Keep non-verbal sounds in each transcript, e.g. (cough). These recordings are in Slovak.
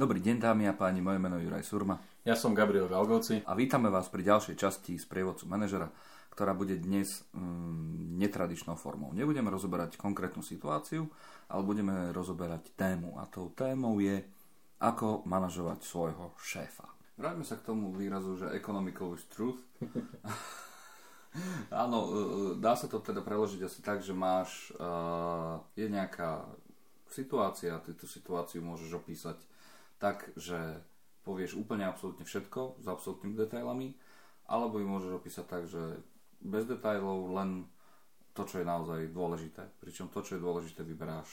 Dobrý deň dámy a páni, moje meno je Juraj Surma. Ja som Gabriel Galgoci. A vítame vás pri ďalšej časti z prievodcu manažera, ktorá bude dnes mm, netradičnou formou. Nebudeme rozoberať konkrétnu situáciu, ale budeme rozoberať tému. A tou témou je, ako manažovať svojho šéfa. Vráťme sa k tomu výrazu, že economical is truth. (laughs) Áno, e, e, dá sa to teda preložiť asi tak, že máš, uh, je nejaká situácia, ty tú situáciu môžeš opísať tak, že povieš úplne absolútne všetko s absolútnymi detailami, alebo ju môžeš opísať tak, že bez detailov len to, čo je naozaj dôležité. Pričom to, čo je dôležité, vyberáš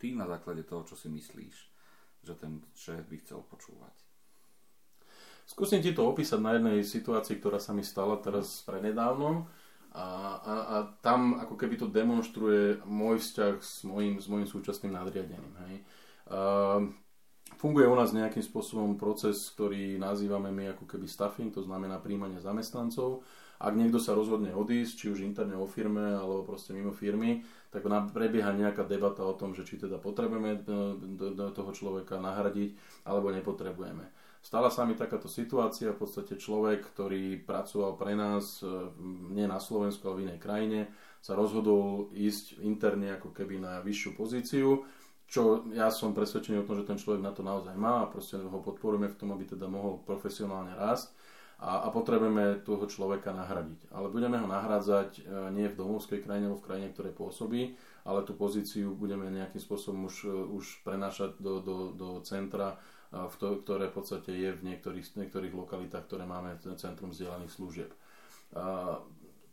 ty na základe toho, čo si myslíš, že ten šéf by chcel počúvať. Skúsim ti to opísať na jednej situácii, ktorá sa mi stala teraz prednedávnom. A, a, a tam ako keby to demonstruje môj vzťah s môjim, s môjim súčasným nadriadeným. Hej. Uh, Funguje u nás nejakým spôsobom proces, ktorý nazývame my ako keby staffing, to znamená príjmanie zamestnancov. Ak niekto sa rozhodne odísť, či už interne o firme alebo proste mimo firmy, tak prebieha nejaká debata o tom, že či teda potrebujeme e, toho človeka nahradiť alebo nepotrebujeme. Stala sa mi takáto situácia, v podstate človek, ktorý pracoval pre nás e, nie na Slovensku, ale v inej krajine, sa rozhodol ísť interne ako keby na vyššiu pozíciu čo ja som presvedčený o tom, že ten človek na to naozaj má a proste ho podporujeme v tom, aby teda mohol profesionálne rásť a, a potrebujeme toho človeka nahradiť. Ale budeme ho nahrádzať e, nie v domovskej krajine, alebo v krajine, ktoré pôsobí, ale tú pozíciu budeme nejakým spôsobom už, e, už prenášať do, do, do centra, e, v to, ktoré v podstate je v niektorých, niektorých lokalitách, ktoré máme Centrum vzdelaných služieb.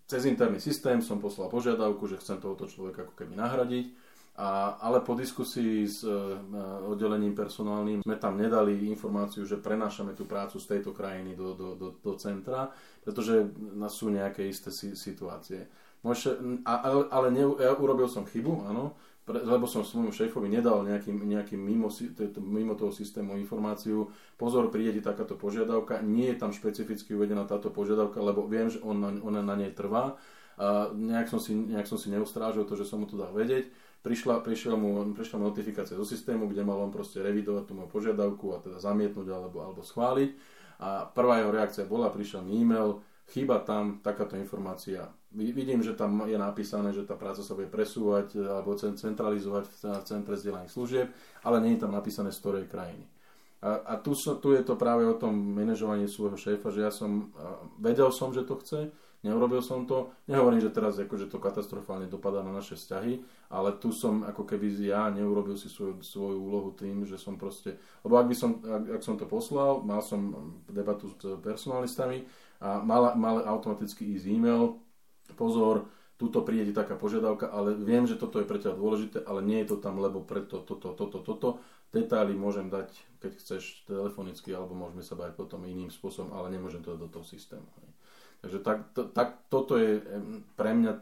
Cez interný systém som poslal požiadavku, že chcem tohoto človeka ako keby nahradiť a, ale po diskusii s e, oddelením personálnym sme tam nedali informáciu, že prenášame tú prácu z tejto krajiny do, do, do, do centra, pretože sú nejaké isté situácie. Môže, ale ale ne, ja urobil som chybu, áno, pre, lebo som svojmu šéfovi nedal nejaký, nejaký mimo, mimo toho systému informáciu, pozor, príde ti takáto požiadavka, nie je tam špecificky uvedená táto požiadavka, lebo viem, že on, on na nej trvá. A nejak, som si, nejak som si neustrážil to, že som mu to dal vedieť prišla, prišla, mu, prišla mu notifikácia zo systému, kde mal on proste revidovať tú moju požiadavku a teda zamietnúť alebo, alebo schváliť. A prvá jeho reakcia bola, prišiel mi e-mail, chýba tam takáto informácia. Vidím, že tam je napísané, že tá práca sa bude presúvať e, alebo centralizovať v centre zdieľaných služieb, ale nie je tam napísané z ktorej krajiny. A, a tu, tu je to práve o tom manažovaní svojho šéfa, že ja som, vedel som, že to chce, neurobil som to. Nehovorím, že teraz akože to katastrofálne dopadá na naše vzťahy, ale tu som ako keby ja neurobil si svoju, svoju úlohu tým, že som proste, lebo ak, by som, ak, ak som to poslal, mal som debatu s personalistami a mal, mal automaticky ísť e-mail, pozor, tuto príde taká požiadavka, ale viem, že toto je pre teba dôležité, ale nie je to tam, lebo preto toto, toto, toto. Detaily môžem dať, keď chceš telefonicky, alebo môžeme sa bať potom iným spôsobom, ale nemôžem to do toho systému. Takže tak, to, tak toto je pre mňa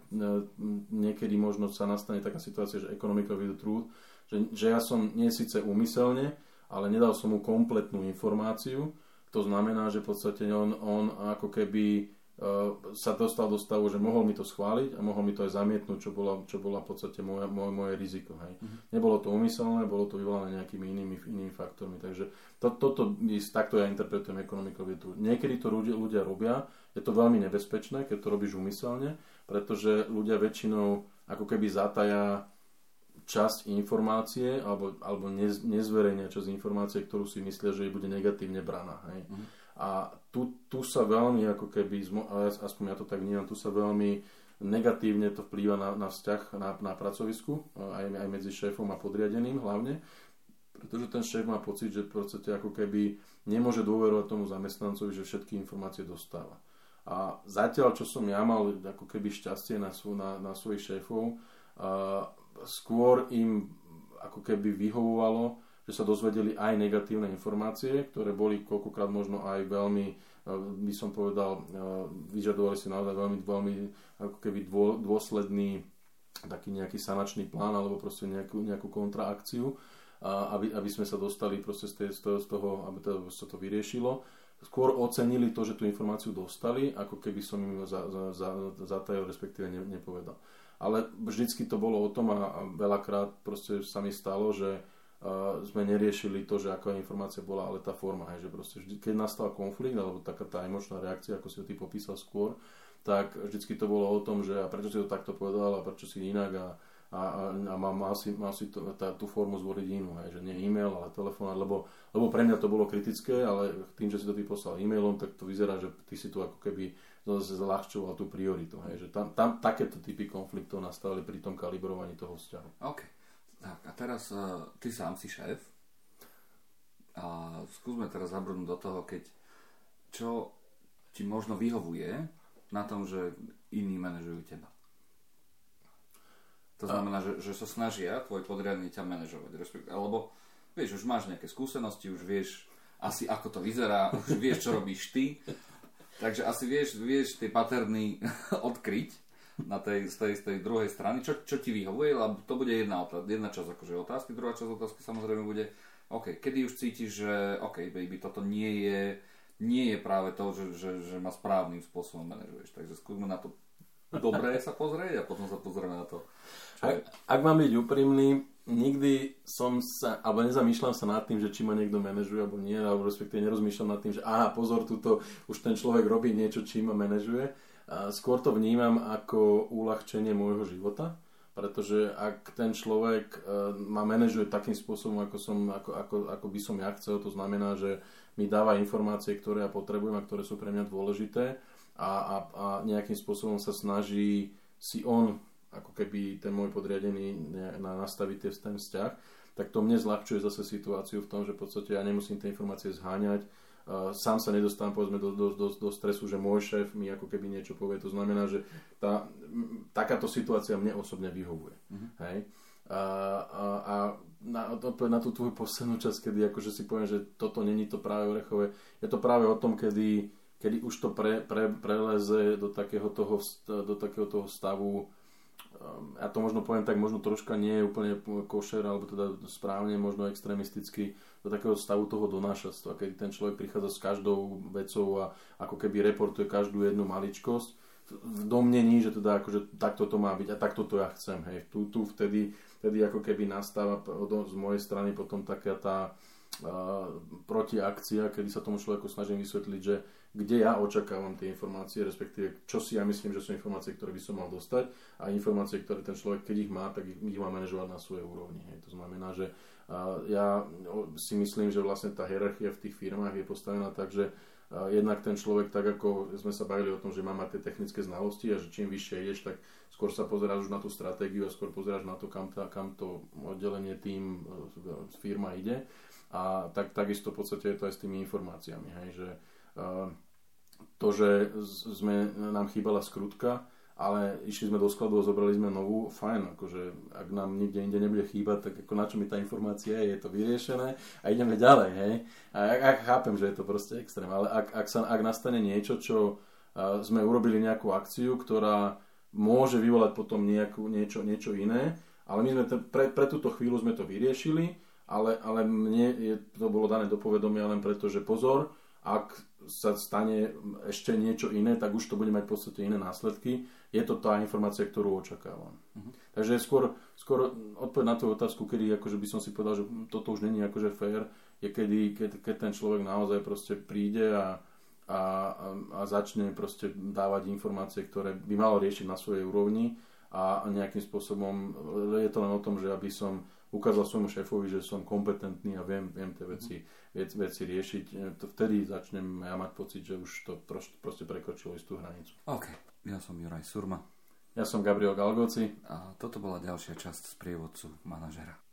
niekedy možno sa nastane taká situácia, že economical with the truth, že, že ja som nie síce úmyselne, ale nedal som mu kompletnú informáciu. To znamená, že v podstate on, on ako keby sa dostal do stavu, že mohol mi to schváliť a mohol mi to aj zamietnúť, čo bola, čo bola v podstate moje, moje, moje riziko. Hej. Mm-hmm. Nebolo to úmyselné, bolo to vyvolané nejakými inými, inými faktormi. Takže to, toto, takto ja interpretujem with truth. Niekedy to ľudia, ľudia robia, je to veľmi nebezpečné, keď to robíš umyselne, pretože ľudia väčšinou ako keby zataja časť informácie alebo, alebo nez, nezverejnia časť informácie, ktorú si myslia, že bude negatívne braná. Hej. Mm. A tu, tu sa veľmi ako keby, aspoň ja to tak vnímam, tu sa veľmi negatívne to vplýva na, na vzťah na, na pracovisku, aj, aj medzi šéfom a podriadeným hlavne, pretože ten šéf má pocit, že v podstate ako keby nemôže dôverovať tomu zamestnancovi, že všetky informácie dostáva. A zatiaľ, čo som ja mal ako keby šťastie na, na, na svojich šéfov, uh, skôr im ako keby vyhovovalo, že sa dozvedeli aj negatívne informácie, ktoré boli koľkokrát možno aj veľmi, uh, by som povedal, uh, vyžadovali si naozaj veľmi, veľmi ako keby dô, dôsledný taký nejaký sanačný plán alebo proste nejakú, nejakú kontraakciu, aby, aby sme sa dostali proste z, z toho, aby to, sa to vyriešilo skôr ocenili to, že tú informáciu dostali, ako keby som im za, za, za, respektíve ne, nepovedal. Ale vždycky to bolo o tom a, a veľakrát proste sa mi stalo, že uh, sme neriešili to, že aká informácia bola, ale tá forma, hej, že proste vždy, keď nastal konflikt, alebo taká tá emočná reakcia, ako si ho ty popísal skôr, tak vždycky to bolo o tom, že a prečo si to takto povedal a prečo si inak a, a, a, má, má si, má si to, tá, tú formu zvoliť inú, hej, že nie e-mail, ale telefón, lebo, lebo pre mňa to bolo kritické, ale tým, že si to ty poslal e-mailom, tak to vyzerá, že ty si tu ako keby zľahčoval tú prioritu. Hej, že tam, tam takéto typy konfliktov nastali pri tom kalibrovaní toho vzťahu. OK. Tak a teraz uh, ty sám si šéf a skúsme teraz zabrnúť do toho, keď čo ti možno vyhovuje na tom, že iní manažujú teba. To znamená, že, že sa snažia tvoj podriadný ťa manažovať. Alebo vieš, už máš nejaké skúsenosti, už vieš asi ako to vyzerá, už vieš, čo robíš ty. Takže asi vieš, vieš tie paterny (laughs) odkryť na tej, z, tej, z tej druhej strany, čo, čo ti vyhovuje, lebo to bude jedna, jedna časť akože otázky, druhá časť otázky samozrejme bude, OK, kedy už cítiš, že OK, baby, toto nie je, nie je práve to, že, že, že ma správnym spôsobom manažuješ. Takže skúsme na to dobre sa pozrieť a potom sa pozrieme na to. Ak, ak mám byť úprimný, nikdy som sa, alebo nezamýšľam sa nad tým, že či ma niekto manažuje alebo nie, alebo respektíve nerozmýšľam nad tým, že aha, pozor, tuto už ten človek robí niečo, či ma manažuje Skôr to vnímam ako uľahčenie môjho života, pretože ak ten človek e, ma manažuje takým spôsobom, ako, som, ako, ako, ako by som ja chcel, to znamená, že mi dáva informácie, ktoré ja potrebujem a ktoré sú pre mňa dôležité a, a, a nejakým spôsobom sa snaží si on, ako keby ten môj podriadený, na, nastaviť ten vzťah, tak to mne zľahčuje zase situáciu v tom, že v podstate ja nemusím tie informácie zháňať, sám sa nedostávam povedzme do, do, do, do stresu, že môj šéf mi ako keby niečo povie. To znamená, že tá, takáto situácia mne osobne vyhovuje. Uh-huh. Hej? A, a, a na, na tú tvoju poslednú časť, kedy akože si poviem, že toto není to práve orechové, je to práve o tom, kedy, kedy už to pre, pre, preleze do takého toho, do takého toho stavu Ehm, ja to možno poviem tak, možno troška nie je úplne košer, alebo teda správne, možno extrémisticky, do takého stavu toho donášastva, keď ten človek prichádza s každou vecou a ako keby reportuje každú jednu maličkosť, v domnení, že teda akože takto to má byť a takto to ja chcem. Hej. Tu, tu vtedy, vtedy ako keby nastáva z mojej strany potom taká tá protiakcia, kedy sa tomu človeku snažím vysvetliť, že kde ja očakávam tie informácie, respektíve čo si ja myslím, že sú informácie, ktoré by som mal dostať a informácie, ktoré ten človek, keď ich má, tak ich, má manažovať na svojej úrovni. Hej. To znamená, že ja si myslím, že vlastne tá hierarchia v tých firmách je postavená tak, že jednak ten človek, tak ako sme sa bavili o tom, že má mať tie technické znalosti a že čím vyššie ideš, tak skôr sa pozeráš už na tú stratégiu a skôr pozeráš na to, kam, tá, kam to oddelenie tým uh, firma ide. A tak, takisto v podstate je to aj s tými informáciami, hej, že uh, to, že sme, nám chýbala skrutka, ale išli sme do skladu a zobrali sme novú, fajn, akože ak nám nikde inde nebude chýbať, tak ako na čo mi tá informácia je, je to vyriešené a ideme ďalej, hej. A ja, ja chápem, že je to proste extrém, ale ak, ak, sa, ak nastane niečo, čo uh, sme urobili nejakú akciu, ktorá môže vyvolať potom nejakú, niečo, niečo iné, ale my sme t- pre, pre túto chvíľu sme to vyriešili, ale, ale mne je, to bolo dané do povedomia len preto, že pozor, ak sa stane ešte niečo iné, tak už to bude mať v podstate iné následky. Je to tá informácia, ktorú očakávam. Uh-huh. Takže skôr, skôr odpoveď na tú otázku, kedy akože by som si povedal, že toto už není akože fair, je kedy, keď, keď ten človek naozaj proste príde a, a, a, a začne proste dávať informácie, ktoré by malo riešiť na svojej úrovni a nejakým spôsobom je to len o tom, že aby som ukázal svojmu šéfovi, že som kompetentný a viem, viem tie veci, vec, veci riešiť, e, to vtedy začnem ja mať pocit, že už to proste, proste prekročilo istú hranicu. OK, ja som Juraj Surma. Ja som Gabriel Galgoci. A toto bola ďalšia časť z prievodcu manažera.